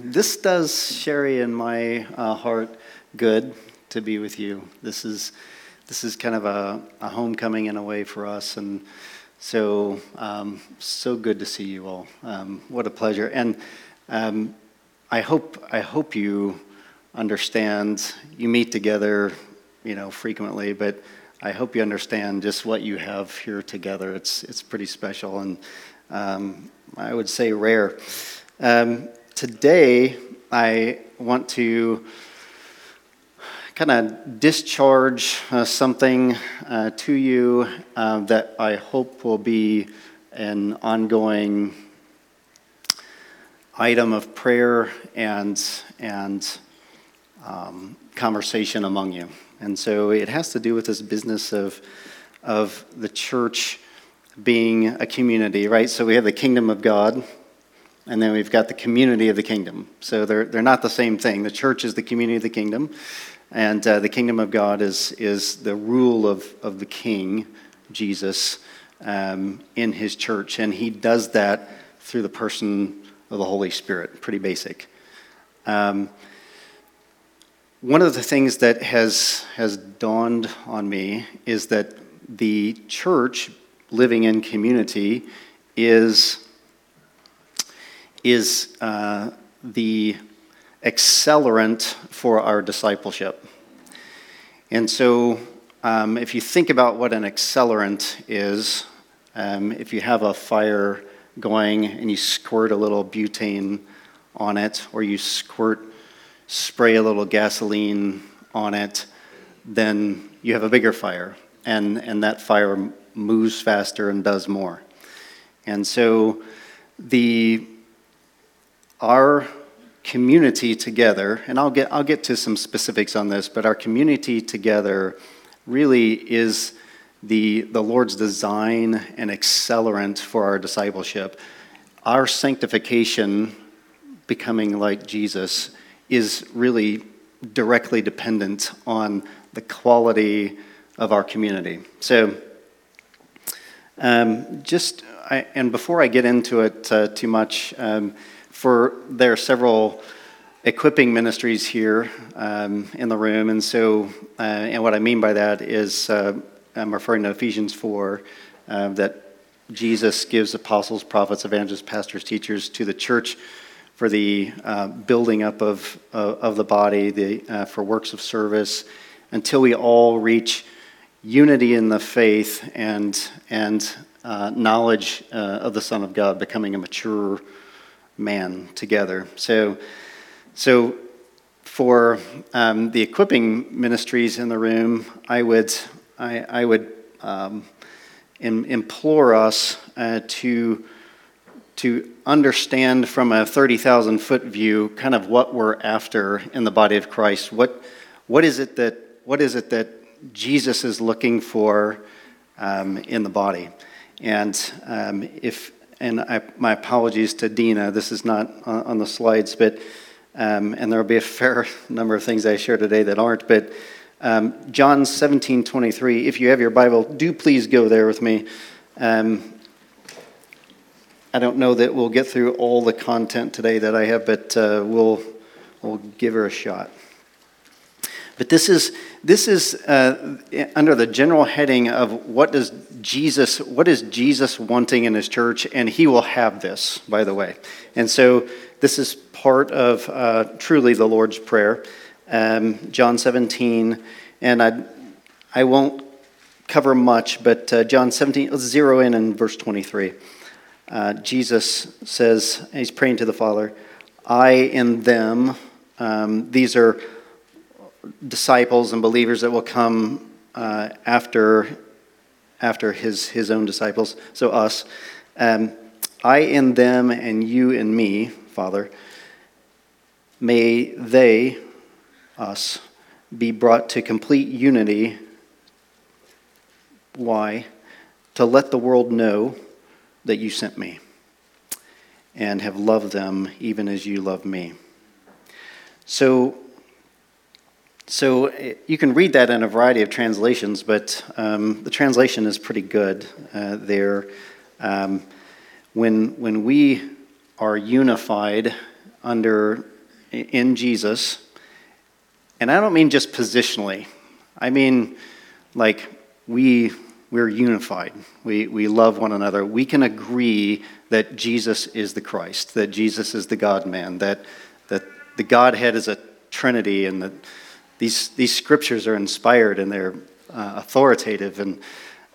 this does Sherry and my uh, heart good to be with you. This is this is kind of a, a homecoming in a way for us, and so um, so good to see you all. Um, what a pleasure, and um, I hope I hope you understand. You meet together, you know, frequently, but I hope you understand just what you have here together. It's it's pretty special, and um, I would say rare. Um, today, I want to kind of discharge uh, something uh, to you uh, that I hope will be an ongoing item of prayer and, and um, conversation among you. And so it has to do with this business of, of the church being a community, right? So we have the kingdom of God, and then we've got the community of the kingdom. So they're, they're not the same thing. The church is the community of the kingdom, and uh, the kingdom of God is, is the rule of, of the king, Jesus, um, in his church. And he does that through the person of the Holy Spirit. Pretty basic. Um, one of the things that has, has dawned on me is that the church living in community is is uh, the accelerant for our discipleship. And so, um, if you think about what an accelerant is, um, if you have a fire going and you squirt a little butane on it, or you squirt, spray a little gasoline on it, then you have a bigger fire, and, and that fire moves faster and does more. And so, the our community together, and I'll get, I'll get to some specifics on this, but our community together really is the, the Lord's design and accelerant for our discipleship. Our sanctification, becoming like Jesus, is really directly dependent on the quality of our community. So, um, just, I, and before I get into it uh, too much, um, for there are several equipping ministries here um, in the room, and so uh, and what I mean by that is uh, I'm referring to Ephesians four uh, that Jesus gives apostles, prophets, evangelists, pastors, teachers to the church for the uh, building up of of the body, the uh, for works of service, until we all reach unity in the faith and and uh, knowledge of the Son of God, becoming a mature man together. So, so for um, the equipping ministries in the room, I would, I, I would um, in, implore us uh, to, to understand from a 30,000 foot view kind of what we're after in the body of Christ. What, what, is, it that, what is it that Jesus is looking for um, in the body? And um, if, and I, my apologies to Dina. This is not on, on the slides, but um, and there will be a fair number of things I share today that aren't. But um, John 17, 23. If you have your Bible, do please go there with me. Um, I don't know that we'll get through all the content today that I have, but uh, we'll we'll give her a shot. But this is, this is uh, under the general heading of what does Jesus, what is Jesus wanting in his church? And he will have this, by the way. And so this is part of uh, truly the Lord's Prayer, um, John 17. And I, I won't cover much, but uh, John 17, let's zero in in verse 23. Uh, Jesus says, he's praying to the Father, I and them. Um, these are disciples and believers that will come uh, after, after his, his own disciples, so us. Um, I in them and you in me, Father, may they, us, be brought to complete unity. Why? To let the world know that you sent me and have loved them even as you love me. So, so you can read that in a variety of translations, but um, the translation is pretty good uh, there. Um, when, when we are unified under in Jesus, and I don't mean just positionally. I mean like we we're unified. We we love one another. We can agree that Jesus is the Christ, that Jesus is the God man, that that the Godhead is a Trinity, and that these these scriptures are inspired and they're uh, authoritative, and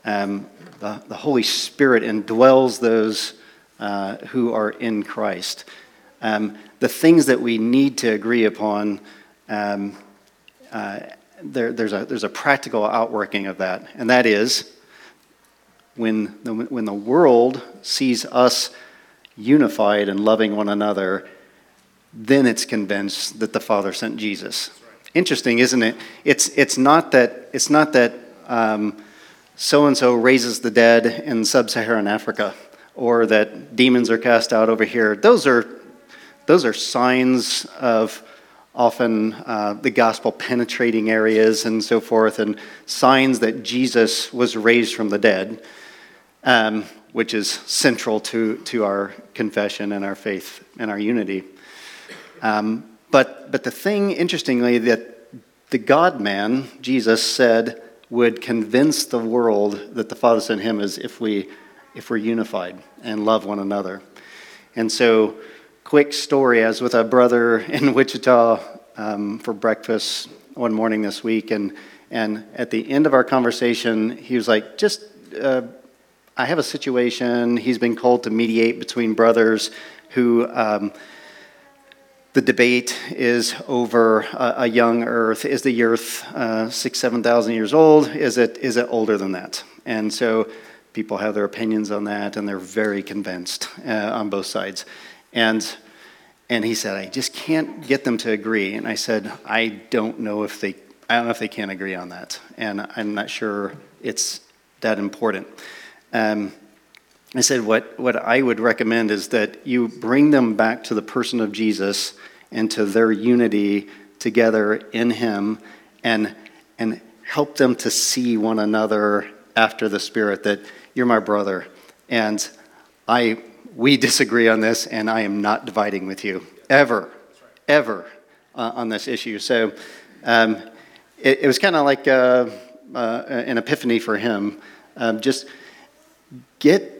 um, the, the Holy Spirit indwells those uh, who are in Christ. Um, the things that we need to agree upon, um, uh, there, there's, a, there's a practical outworking of that, and that is when the, when the world sees us unified and loving one another, then it's convinced that the Father sent Jesus. Interesting, isn't it? It's, it's not that, it's not that so and so raises the dead in sub Saharan Africa or that demons are cast out over here. Those are, those are signs of often uh, the gospel penetrating areas and so forth, and signs that Jesus was raised from the dead, um, which is central to, to our confession and our faith and our unity. Um, but, but the thing, interestingly, that the God man, Jesus, said would convince the world that the Father sent him is if we if we're unified and love one another. And so, quick story as with a brother in Wichita um, for breakfast one morning this week, and, and at the end of our conversation, he was like, Just, uh, I have a situation. He's been called to mediate between brothers who. Um, the debate is over a, a, young Earth. Is the Earth uh, six, seven thousand years old? Is it is it older than that? And so people have their opinions on that, and they're very convinced uh, on both sides. And and he said, I just can't get them to agree. And I said, I don't know if they I don't know if they can agree on that, and I'm not sure it's that important. Um, I said, what, what I would recommend is that you bring them back to the person of Jesus and to their unity together in Him and, and help them to see one another after the Spirit that you're my brother, and I we disagree on this, and I am not dividing with you ever, ever uh, on this issue. So um, it, it, was kind of like uh, uh, an epiphany for him. Um, just get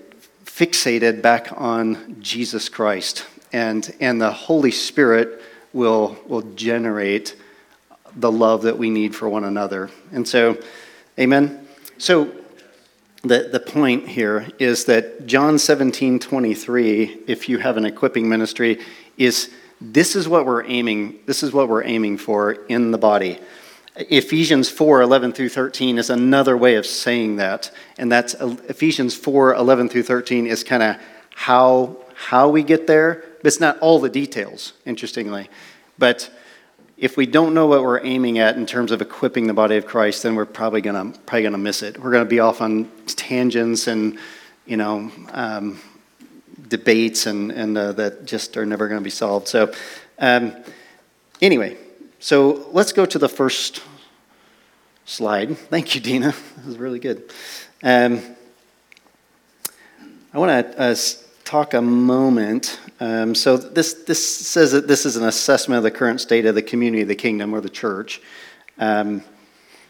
fixated back on Jesus Christ, and and the Holy Spirit will will generate the love that we need for one another. And so, Amen. So the, the point here is that John 17, 23, if you have an equipping ministry, is this is what we're aiming, this is what we're aiming for in the body. Ephesians 4, 11 through 13 is another way of saying that. And that's Ephesians 4, 11 through 13 is kind of how, how we get there, but it's not all the details, interestingly. But if we don't know what we're aiming at in terms of equipping the body of Christ, then we're probably gonna probably gonna miss it. We're gonna be off on tangents and you know um, debates and and uh, that just are never gonna be solved. So um, anyway, so let's go to the first slide. Thank you, Dina. That was really good. Um, I want to uh, talk a moment. Um, so this this says that this is an assessment of the current state of the community, the kingdom, or the church. Um,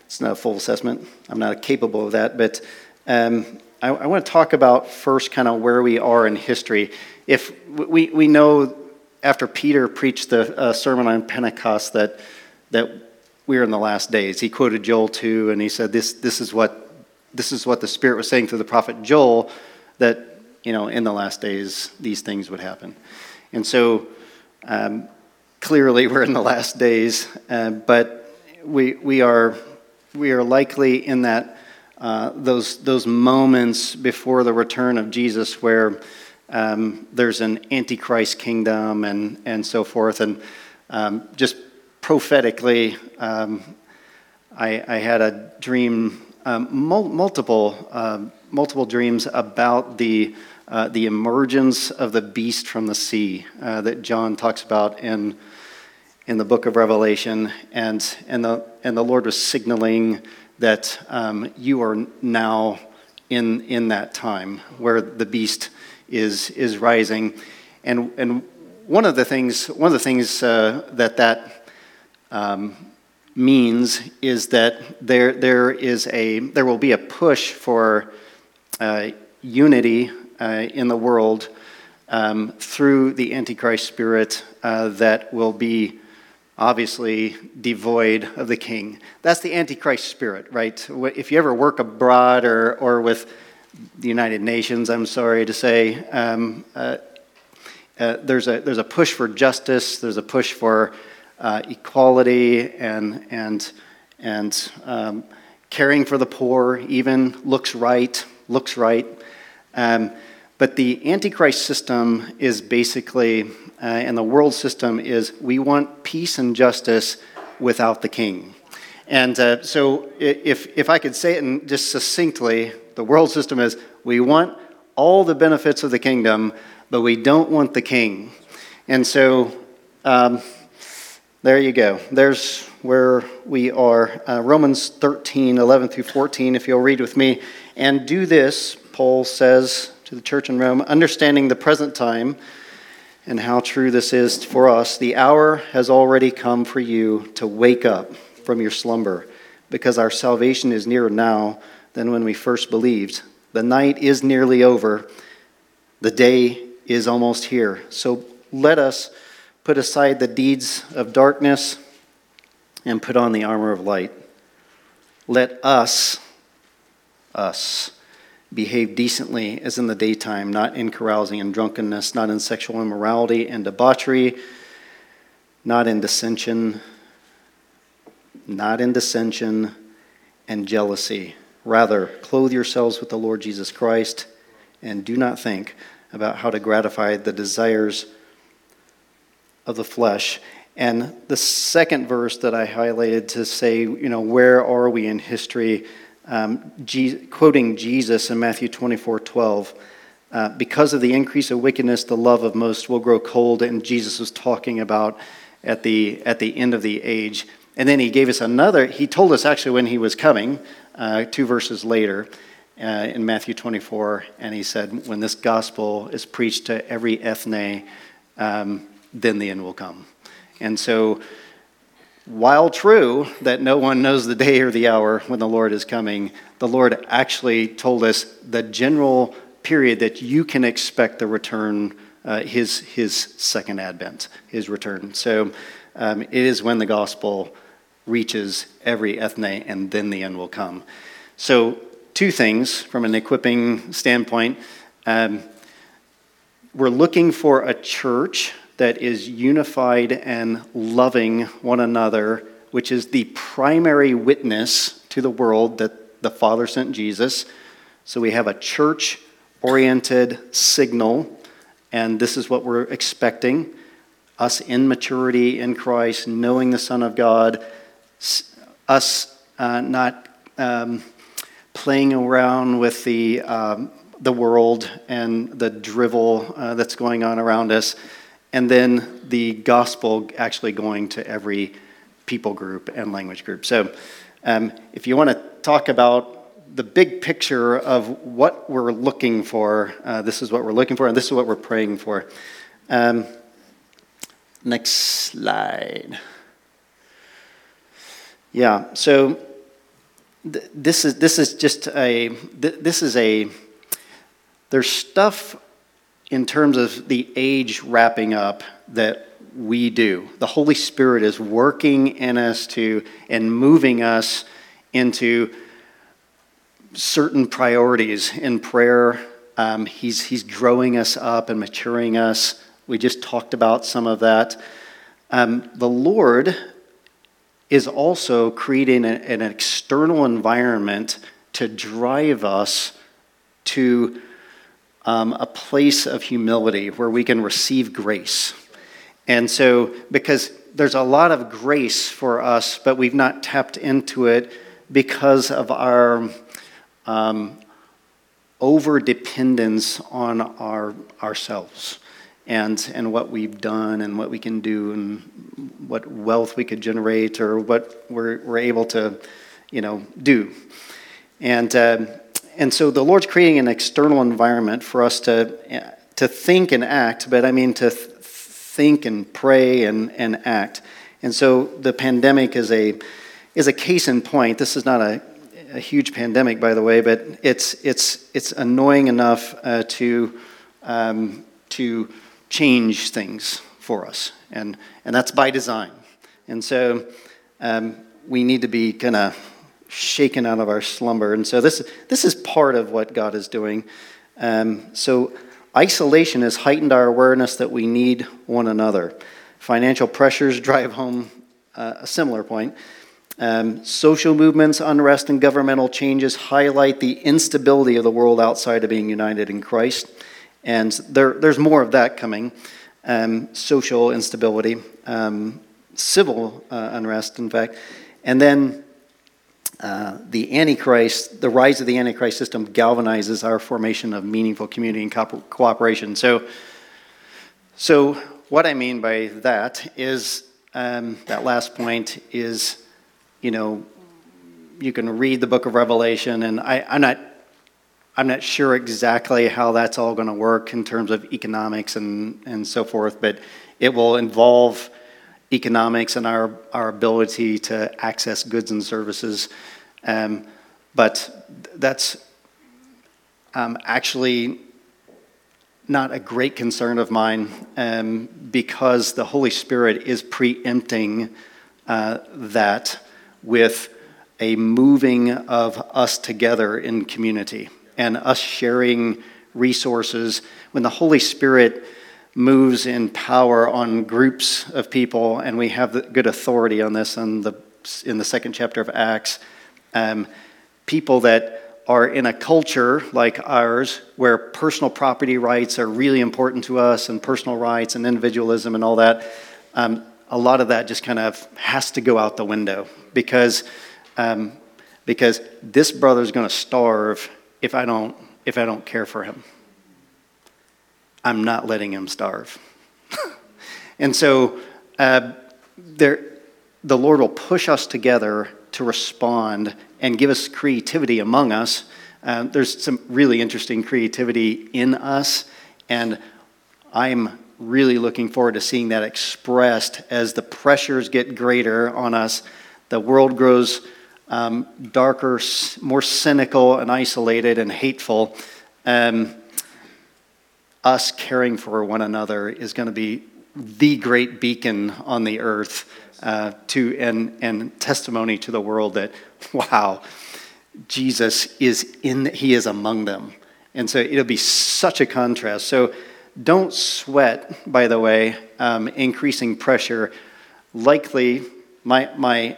it's not a full assessment. I'm not capable of that, but um, I, I want to talk about first kind of where we are in history. If we we know after Peter preached the uh, sermon on Pentecost that that we're in the last days. He quoted Joel 2, and he said, "This this is what this is what the Spirit was saying through the prophet Joel that." you know, in the last days, these things would happen. And so um, clearly we're in the last days, uh, but we, we, are, we are likely in that, uh, those, those moments before the return of Jesus where um, there's an antichrist kingdom and, and so forth. And um, just prophetically, um, I, I, had a dream, um, mul- multiple, uh, multiple dreams about the uh, the emergence of the beast from the sea uh, that John talks about in, in the book of Revelation. And, and, the, and the Lord was signaling that um, you are now in, in that time where the beast is, is rising. And, and one of the things, one of the things uh, that that um, means is that there, there is a, there will be a push for uh, unity uh, in the world um, through the Antichrist spirit uh, that will be obviously devoid of the king. That's the Antichrist spirit, right? If you ever work abroad or, or with the United Nations, I'm sorry to say, um, uh, uh, there's, a, there's a push for justice, there's a push for uh, equality and, and, and um, caring for the poor, even looks right, looks right. Um, but the Antichrist system is basically, uh, and the world system is, we want peace and justice without the king. And uh, so, if, if I could say it in just succinctly, the world system is we want all the benefits of the kingdom, but we don't want the king. And so, um, there you go. There's where we are. Uh, Romans 13, 11 through 14, if you'll read with me. And do this, Paul says to the church in Rome, understanding the present time and how true this is for us. The hour has already come for you to wake up from your slumber, because our salvation is nearer now than when we first believed. The night is nearly over, the day is almost here. So let us put aside the deeds of darkness and put on the armor of light. Let us, us, behave decently as in the daytime, not in carousing and drunkenness, not in sexual immorality and debauchery, not in dissension, not in dissension and jealousy. Rather, clothe yourselves with the Lord Jesus Christ and do not think about how to gratify the desires of the flesh. And the second verse that I highlighted to say, you know, where are we in history? Um, quoting Jesus in Matthew 24 12. Uh, because of the increase of wickedness, the love of most will grow cold. And Jesus was talking about at the, at the end of the age. And then he gave us another, he told us actually when he was coming, uh, two verses later uh, in Matthew 24, and he said, When this gospel is preached to every ethne, um, then the end will come. And so, while true that no one knows the day or the hour when the Lord is coming, the Lord actually told us the general period that you can expect the return, uh, his, his second advent, his return. So um, it is when the gospel reaches every ethne, and then the end will come. So, two things from an equipping standpoint. Um, we're looking for a church that is unified and loving one another, which is the primary witness to the world that the Father sent Jesus. So we have a church oriented signal, and this is what we're expecting us in maturity in Christ, knowing the Son of God, us uh, not um, playing around with the, um, the world and the drivel uh, that's going on around us and then the gospel actually going to every people group and language group. So, um, if you want to talk about the big picture of what we're looking for, uh, this is what we're looking for, and this is what we're praying for. Um, next slide. Yeah, so th- this is this is just a th- this is a there's stuff in terms of the age wrapping up that we do. The Holy Spirit is working in us to and moving us into certain priorities in prayer. Um, he's, he's growing us up and maturing us. We just talked about some of that. Um, the Lord is also creating an external environment to drive us to um, a place of humility where we can receive grace. And so, because there's a lot of grace for us, but we've not tapped into it because of our um, over dependence on our, ourselves and, and what we've done and what we can do and what wealth we could generate or what we're, we're able to, you know, do. And uh, and so the Lord's creating an external environment for us to, to think and act, but I mean to th- think and pray and, and act. And so the pandemic is a, is a case in point. This is not a, a huge pandemic, by the way, but it's, it's, it's annoying enough uh, to, um, to change things for us. And, and that's by design. And so um, we need to be kind of shaken out of our slumber. And so this, this is part of what God is doing. Um, so isolation has heightened our awareness that we need one another. Financial pressures drive home uh, a similar point. Um, social movements, unrest, and governmental changes highlight the instability of the world outside of being united in Christ. And there, there's more of that coming um, social instability, um, civil uh, unrest, in fact. And then uh, the Antichrist, the rise of the Antichrist system galvanizes our formation of meaningful community and co- cooperation. So, so, what I mean by that is um, that last point is, you know, you can read the book of Revelation, and I, I'm not. I'm not sure exactly how that's all going to work in terms of economics and, and so forth, but it will involve economics and our, our ability to access goods and services. Um, but that's um, actually not a great concern of mine um, because the Holy Spirit is preempting uh, that with a moving of us together in community and us sharing resources. When the Holy Spirit moves in power on groups of people, and we have good authority on this in the, in the second chapter of Acts. Um, people that are in a culture like ours where personal property rights are really important to us, and personal rights and individualism and all that, um, a lot of that just kind of has to go out the window because, um, because this brother's going to starve if I, don't, if I don't care for him. I'm not letting him starve. and so uh, there, the Lord will push us together to respond and give us creativity among us. Uh, there's some really interesting creativity in us, and I'm really looking forward to seeing that expressed as the pressures get greater on us. The world grows um, darker, more cynical, and isolated and hateful. Um, us caring for one another is going to be the great beacon on the earth uh, to and, and testimony to the world that wow jesus is in he is among them and so it'll be such a contrast so don't sweat by the way um, increasing pressure likely my, my,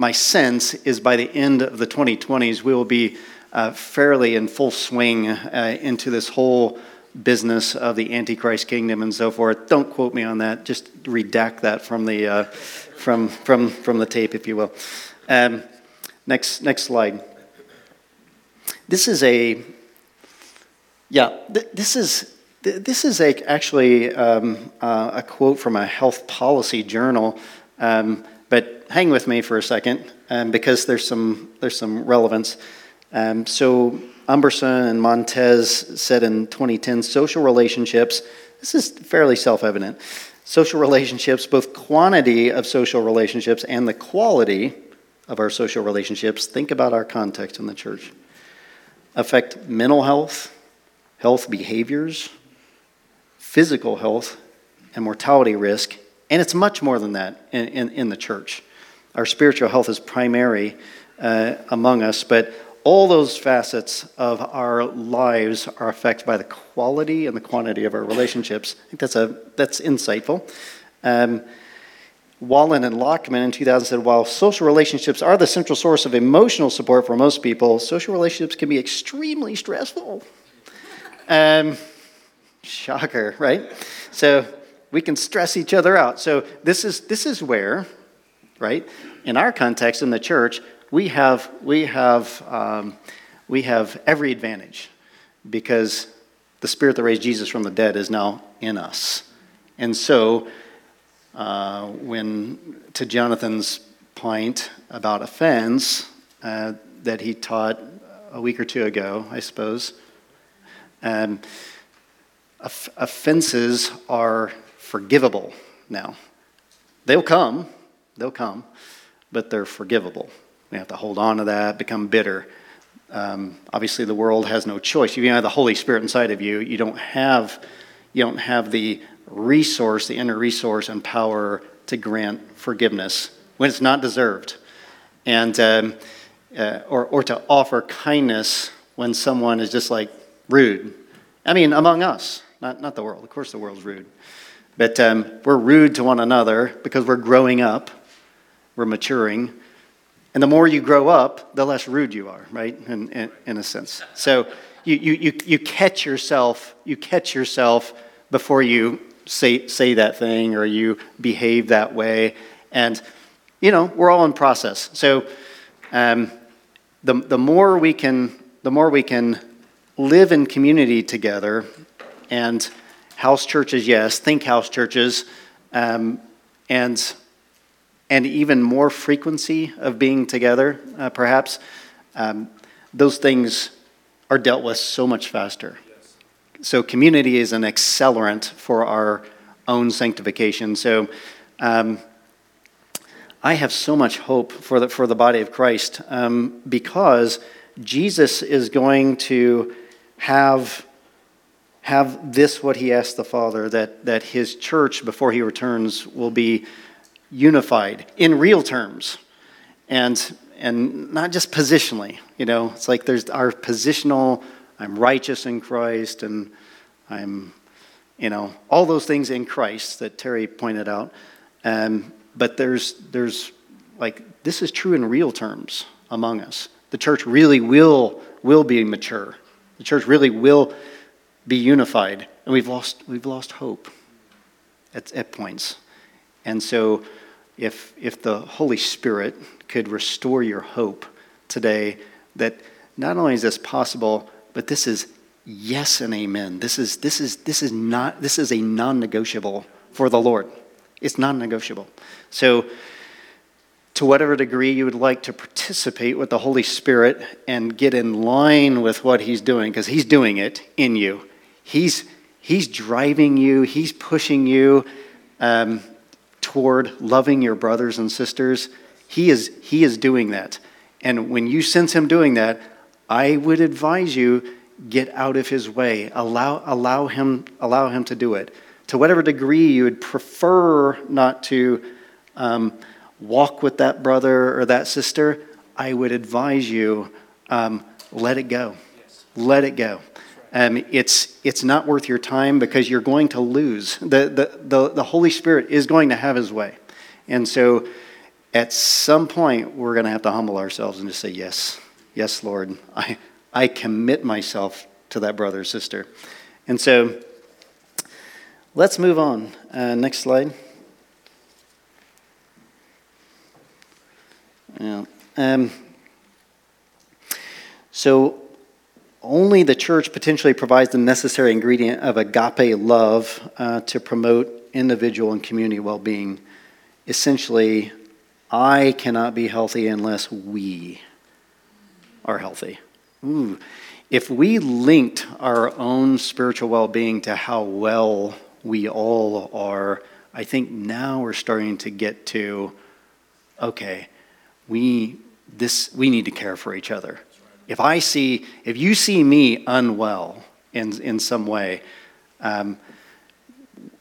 my sense is by the end of the 2020s we will be uh, fairly in full swing uh, into this whole business of the Antichrist kingdom and so forth. Don't quote me on that. Just redact that from the, uh, from, from, from the tape, if you will. Um, next, next slide. This is a, yeah, th- this is, th- this is a, actually um, uh, a quote from a health policy journal. Um, but hang with me for a second um, because there's some, there's some relevance. Um, so Umberson and Montez said in 2010 social relationships, this is fairly self evident. Social relationships, both quantity of social relationships and the quality of our social relationships, think about our context in the church, affect mental health, health behaviors, physical health, and mortality risk. And it's much more than that in, in, in the church. Our spiritual health is primary uh, among us, but all those facets of our lives are affected by the quality and the quantity of our relationships. I think that's, a, that's insightful. Um, Walen and Lachman in 2000 said while social relationships are the central source of emotional support for most people, social relationships can be extremely stressful. Um, shocker, right? So we can stress each other out. So this is, this is where, right, in our context in the church, we have, we have, um, we have every advantage because the spirit that raised Jesus from the dead is now in us. And so, uh, when to Jonathan's point about offense uh, that he taught a week or two ago, I suppose, um, offenses are forgivable now. They'll come, they'll come, but they're forgivable. We have to hold on to that, become bitter. Um, obviously, the world has no choice. You have the Holy Spirit inside of you. You don't have, you don't have the resource, the inner resource and power to grant forgiveness when it's not deserved, and um, uh, or or to offer kindness when someone is just like rude. I mean, among us, not not the world. Of course, the world's rude, but um, we're rude to one another because we're growing up, we're maturing and the more you grow up, the less rude you are, right? In, in, in a sense. So you, you, you, you catch yourself, you catch yourself before you say, say that thing or you behave that way. And, you know, we're all in process. So um, the, the, more we can, the more we can live in community together and house churches, yes, think house churches, um, and and even more frequency of being together, uh, perhaps, um, those things are dealt with so much faster. So, community is an accelerant for our own sanctification. So, um, I have so much hope for the, for the body of Christ um, because Jesus is going to have, have this what he asked the Father that, that his church, before he returns, will be unified in real terms and and not just positionally you know? It's like there's our positional i'm righteous in christ and i'm you know all those things in christ that terry pointed out. Um, but there's there's like this is true in real terms among us. The church really will will be mature. The church really will be unified and we've lost we've lost hope at, at points and so if, if the Holy Spirit could restore your hope today that not only is this possible, but this is yes and amen. This is, this is, this is, not, this is a non negotiable for the Lord. It's non negotiable. So, to whatever degree you would like to participate with the Holy Spirit and get in line with what He's doing, because He's doing it in you. He's, he's driving you, He's pushing you. Um, toward loving your brothers and sisters, he is, he is doing that. And when you sense him doing that, I would advise you get out of his way. Allow, allow, him, allow him to do it. To whatever degree you would prefer not to um, walk with that brother or that sister, I would advise you um, let it go. Yes. Let it go um, it's, it's not worth your time because you're going to lose. The, the, the, the Holy Spirit is going to have his way. And so at some point, we're going to have to humble ourselves and just say, Yes, yes, Lord, I, I commit myself to that brother or sister. And so let's move on. Uh, next slide. Yeah. Um, so only the church potentially provides the necessary ingredient of agape love uh, to promote individual and community well being. Essentially, I cannot be healthy unless we are healthy. Ooh. If we linked our own spiritual well being to how well we all are, I think now we're starting to get to okay, we, this, we need to care for each other if I see, if you see me unwell in, in some way, um,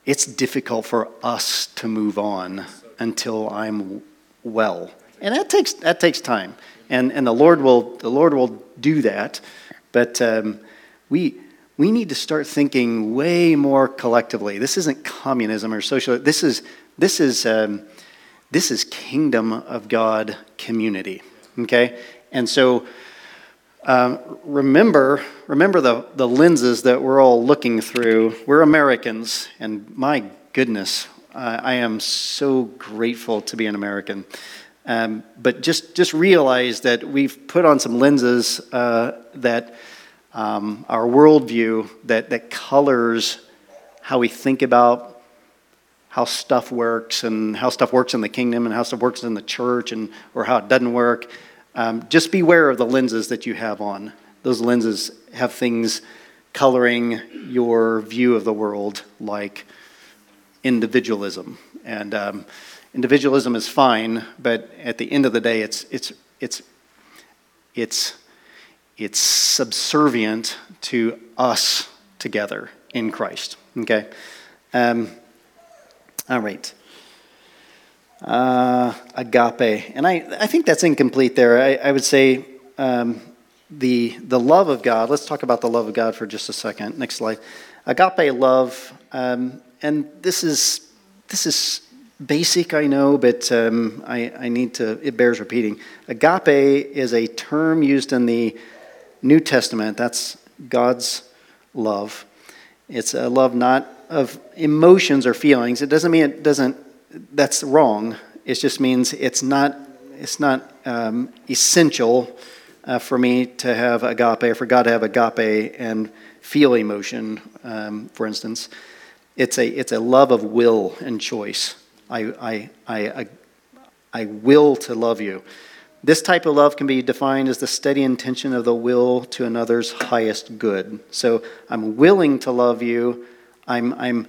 it's difficult for us to move on until I'm well. And that takes, that takes time. And, and the, Lord will, the Lord will do that. But um, we, we need to start thinking way more collectively. This isn't communism or social. This is, this is, um, this is kingdom of God community. Okay? And so um, remember, remember the, the lenses that we're all looking through. We're Americans, and my goodness, uh, I am so grateful to be an American. Um, but just, just realize that we've put on some lenses uh, that um, our worldview that, that colors how we think about how stuff works and how stuff works in the kingdom and how stuff works in the church and or how it doesn't work. Um, just beware of the lenses that you have on. Those lenses have things coloring your view of the world like individualism. And um, individualism is fine, but at the end of the day, it's, it's, it's, it's, it's subservient to us together in Christ. Okay? Um, all right. Uh, agape. And I, I think that's incomplete there. I, I would say um, the, the love of God. Let's talk about the love of God for just a second. Next slide. Agape love. Um, and this is, this is basic, I know, but um, I, I need to, it bears repeating. Agape is a term used in the New Testament. That's God's love. It's a love not of emotions or feelings. It doesn't mean it doesn't that's wrong. It just means it's not, it's not um, essential uh, for me to have agape, or for God to have agape and feel emotion, um, for instance. It's a, it's a love of will and choice. I, I, I, I, I will to love you. This type of love can be defined as the steady intention of the will to another's highest good. So I'm willing to love you. I'm, I'm,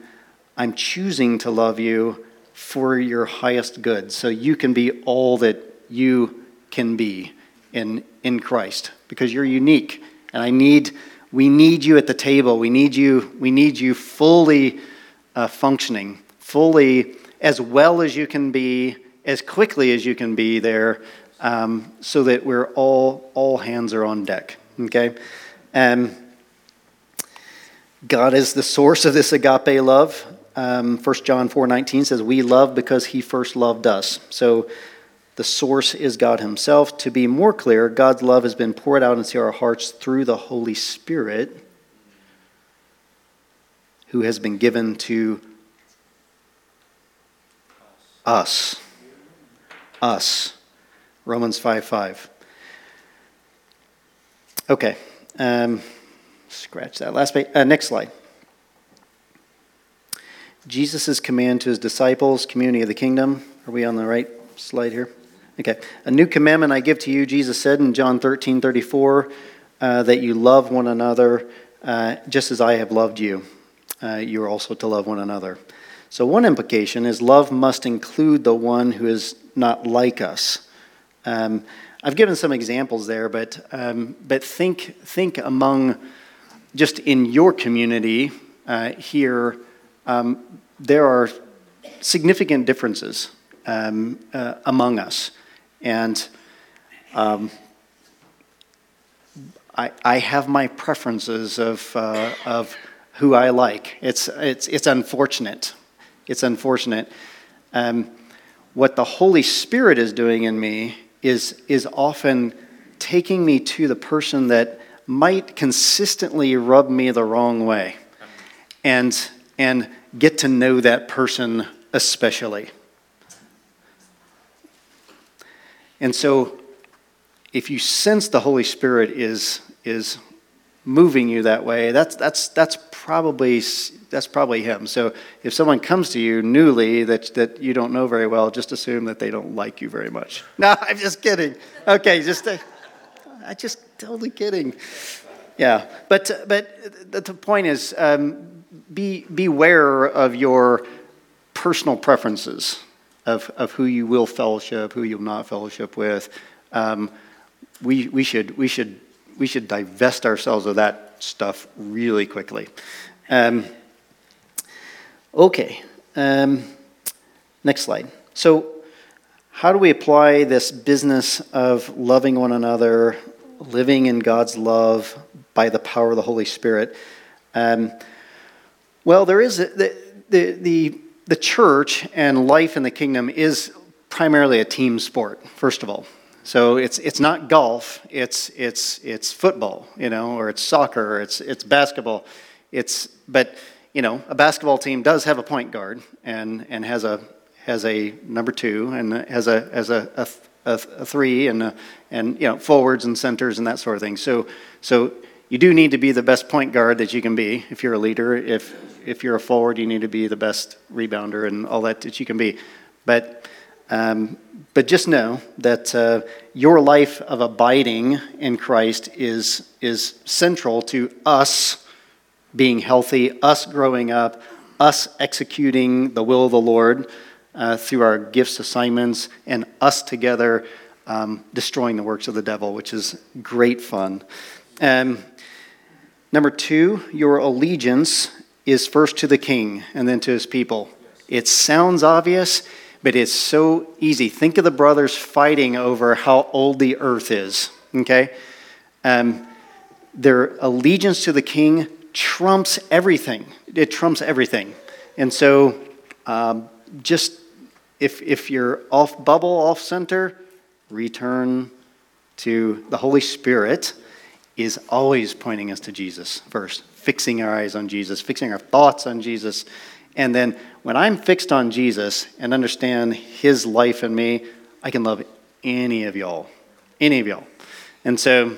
I'm choosing to love you for your highest good. So you can be all that you can be in, in Christ because you're unique. And I need, we need you at the table. We need you, we need you fully uh, functioning, fully as well as you can be, as quickly as you can be there, um, so that we're all, all hands are on deck. Okay? Um, God is the source of this agape love. Um, 1 John 4:19 says, "We love because he first loved us." So the source is God himself. To be more clear, God's love has been poured out into our hearts through the Holy Spirit who has been given to us. Us. Romans 5 5. Okay. Um, scratch that last page. Uh, next slide. Jesus' command to his disciples, community of the kingdom. Are we on the right slide here? Okay. A new commandment I give to you, Jesus said in John 13 34, uh, that you love one another uh, just as I have loved you. Uh, you are also to love one another. So, one implication is love must include the one who is not like us. Um, I've given some examples there, but, um, but think, think among just in your community uh, here um, there are significant differences um, uh, among us. And um, I, I, have my preferences of, uh, of who I like. It's, it's, it's unfortunate. It's unfortunate. Um, what the Holy Spirit is doing in me is, is often taking me to the person that might consistently rub me the wrong way. And and get to know that person especially. And so, if you sense the Holy Spirit is, is moving you that way, that's, that's, that's, probably, that's probably Him. So, if someone comes to you newly that, that you don't know very well, just assume that they don't like you very much. No, I'm just kidding. Okay, just, uh, I just totally kidding. Yeah, but, but the point is, um, be beware of your personal preferences of, of who you will fellowship, who you'll not fellowship with. Um, we, we, should, we, should, we should divest ourselves of that stuff really quickly. Um, okay, um, next slide. So, how do we apply this business of loving one another, living in God's love by the power of the Holy Spirit? Well, there is a, the, the, the, the church and life in the kingdom is primarily a team sport, first of all. So it's, it's not golf, it's, it's, it's football, you know, or it's soccer, or it's, it's basketball. It's, but, you know, a basketball team does have a point guard and, and has, a, has a number two and has a, has a, a, a, a three and, a, and, you know, forwards and centers and that sort of thing. So, so you do need to be the best point guard that you can be if you're a leader. If, if you're a forward, you need to be the best rebounder and all that that you can be. But, um, but just know that uh, your life of abiding in Christ is, is central to us being healthy, us growing up, us executing the will of the Lord uh, through our gifts, assignments, and us together um, destroying the works of the devil, which is great fun. Um, number two, your allegiance is first to the king and then to his people. It sounds obvious, but it's so easy. Think of the brothers fighting over how old the earth is, okay? Um, their allegiance to the king trumps everything. It trumps everything. And so, um, just if, if you're off bubble, off center, return to the Holy Spirit is always pointing us to Jesus first, fixing our eyes on Jesus, fixing our thoughts on Jesus. And then when I'm fixed on Jesus and understand his life in me, I can love any of y'all. Any of y'all. And so,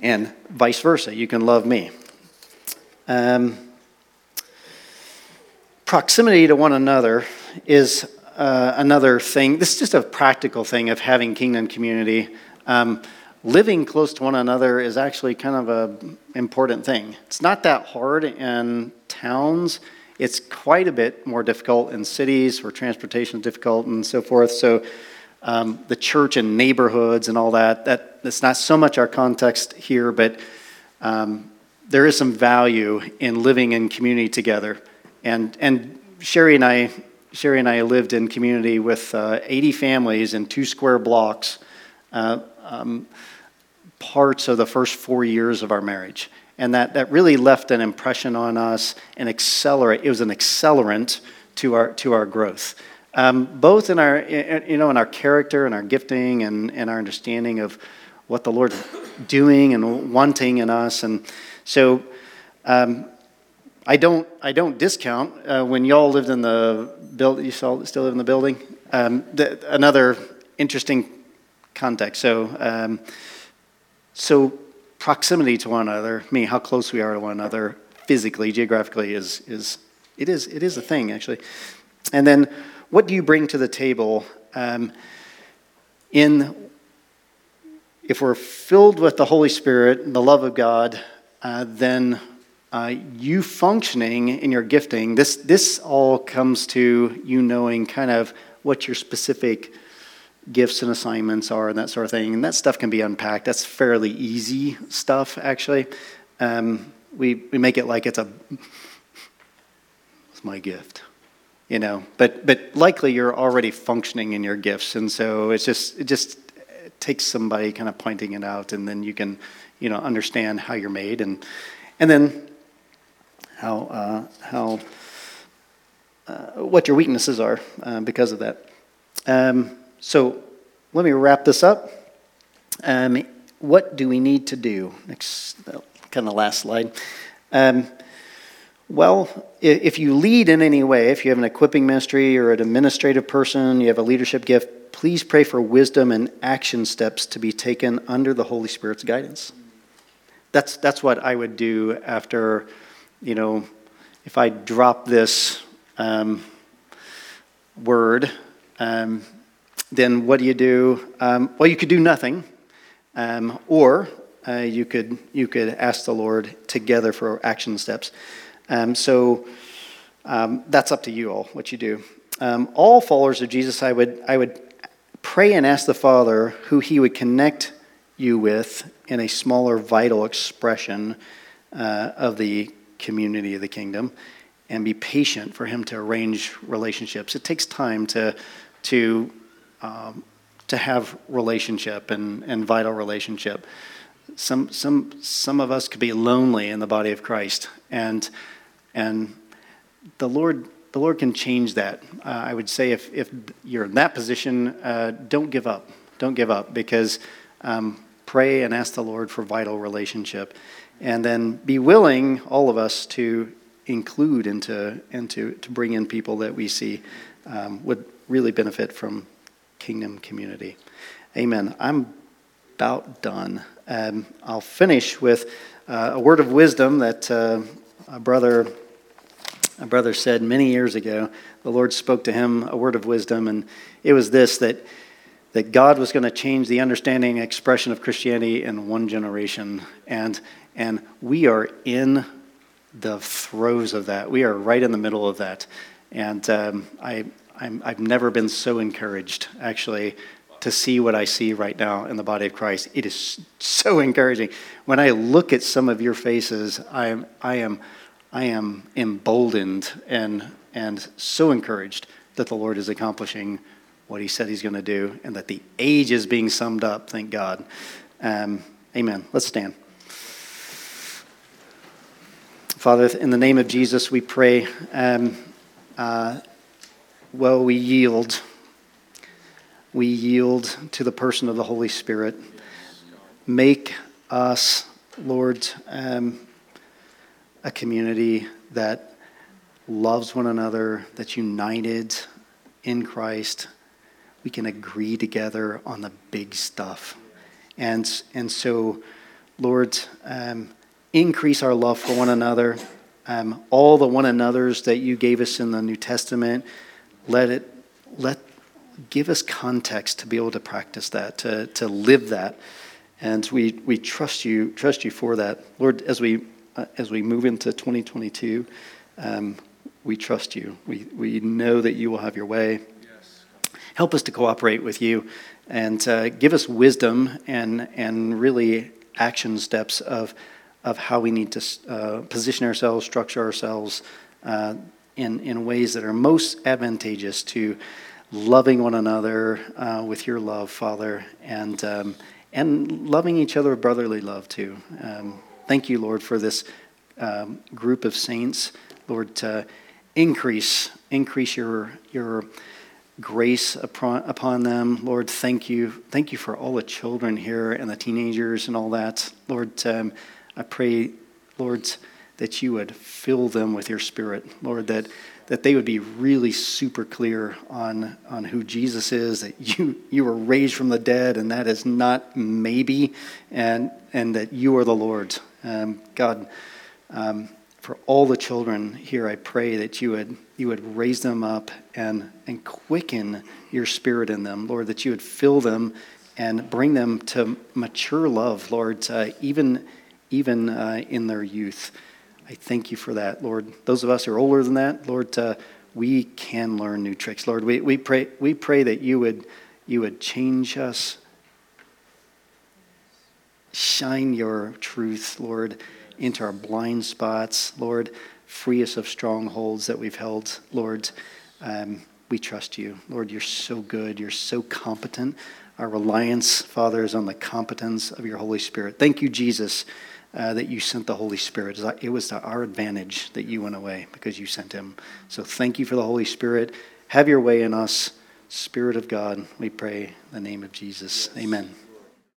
and vice versa, you can love me. Um, proximity to one another is uh, another thing. This is just a practical thing of having kingdom community. Um, living close to one another is actually kind of an important thing. It's not that hard in towns. It's quite a bit more difficult in cities where transportation is difficult and so forth. So um, the church and neighborhoods and all that, that that's not so much our context here, but um, there is some value in living in community together. And, and Sherry and I Sherry and I lived in community with uh, 80 families in two square blocks, uh, um, parts of the first four years of our marriage. And that, that really left an impression on us and accelerate. It was an accelerant to our, to our growth. Um, both in our, you know, in our character and our gifting and, and our understanding of what the Lord's doing and wanting in us. And so um, I don't, I don't discount uh, when y'all lived in the building, you still, live in the building? Um, the, another interesting context. So, um, so proximity to one another, meaning how close we are to one another physically, geographically, is, is, it, is, it is a thing, actually. And then, what do you bring to the table um, in if we're filled with the Holy Spirit and the love of God, uh, then uh, you functioning in your gifting, this, this all comes to you knowing kind of what your specific gifts and assignments are and that sort of thing. And that stuff can be unpacked. That's fairly easy stuff, actually. Um, we, we make it like it's a it's my gift you know but but likely you're already functioning in your gifts and so it's just it just takes somebody kind of pointing it out and then you can you know understand how you're made and and then how, uh, how uh, what your weaknesses are uh, because of that. Um, so let me wrap this up. Um, what do we need to do? Next, kind of last slide. Um, well, if you lead in any way, if you have an equipping ministry or an administrative person, you have a leadership gift, please pray for wisdom and action steps to be taken under the Holy Spirit's guidance. That's, that's what I would do after you know, if I drop this um, word, um, then what do you do? Um, well, you could do nothing, um, or uh, you could you could ask the Lord together for action steps. Um, so um, that's up to you all what you do. all followers of Jesus, I would I would pray and ask the Father who He would connect you with in a smaller, vital expression uh, of the community of the kingdom and be patient for him to arrange relationships. It takes time to, to, um, to have relationship and, and vital relationship. Some, some, some of us could be lonely in the body of Christ, and, and the, Lord, the Lord can change that. Uh, I would say if, if you're in that position, uh, don't give up. Don't give up because um, pray and ask the Lord for vital relationship and then be willing, all of us, to include and to, and to, to bring in people that we see um, would really benefit from kingdom community. Amen. I'm about done. Um, I'll finish with uh, a word of wisdom that uh, a brother a brother said many years ago. The Lord spoke to him a word of wisdom, and it was this that that God was going to change the understanding and expression of Christianity in one generation. And and we are in the throes of that. We are right in the middle of that. And um, I, I'm, I've never been so encouraged, actually, to see what I see right now in the body of Christ. It is so encouraging. When I look at some of your faces, I am, I am, I am emboldened and, and so encouraged that the Lord is accomplishing what he said he's going to do and that the age is being summed up, thank God. Um, amen. Let's stand. Father, in the name of Jesus, we pray. Um, uh, well, we yield we yield to the person of the Holy Spirit. Make us, Lord, um, a community that loves one another, that's united in Christ. We can agree together on the big stuff. And, and so, Lord, um, increase our love for one another. Um, all the one another's that you gave us in the New Testament, let it let give us context to be able to practice that, to, to live that. And we, we trust you, trust you for that. Lord, as we, uh, as we move into 2022, um, we trust you. We, we know that you will have your way. Yes. Help us to cooperate with you and uh, give us wisdom and, and really action steps of, of how we need to uh, position ourselves, structure ourselves uh, in, in ways that are most advantageous to loving one another uh, with your love, Father, and, um, and loving each other with brotherly love, too. Um, thank you, Lord, for this um, group of saints. Lord, to increase, increase your, your grace upon, upon them. Lord, thank you. Thank you for all the children here and the teenagers and all that. Lord, um, I pray, Lord, that you would fill them with your spirit. Lord, that that they would be really super clear on, on who Jesus is, that you, you were raised from the dead, and that is not maybe, and, and that you are the Lord. Um, God, um, for all the children here, I pray that you would, you would raise them up and, and quicken your spirit in them, Lord, that you would fill them and bring them to mature love, Lord, uh, even, even uh, in their youth. I thank you for that, Lord. Those of us who are older than that, Lord, uh, we can learn new tricks. Lord, we, we, pray, we pray that you would, you would change us, shine your truth, Lord, into our blind spots. Lord, free us of strongholds that we've held. Lord, um, we trust you. Lord, you're so good. You're so competent. Our reliance, Father, is on the competence of your Holy Spirit. Thank you, Jesus uh, that you sent the Holy Spirit. It was to our advantage that you went away because you sent him. So thank you for the Holy Spirit. Have your way in us, Spirit of God. We pray in the name of Jesus. Amen.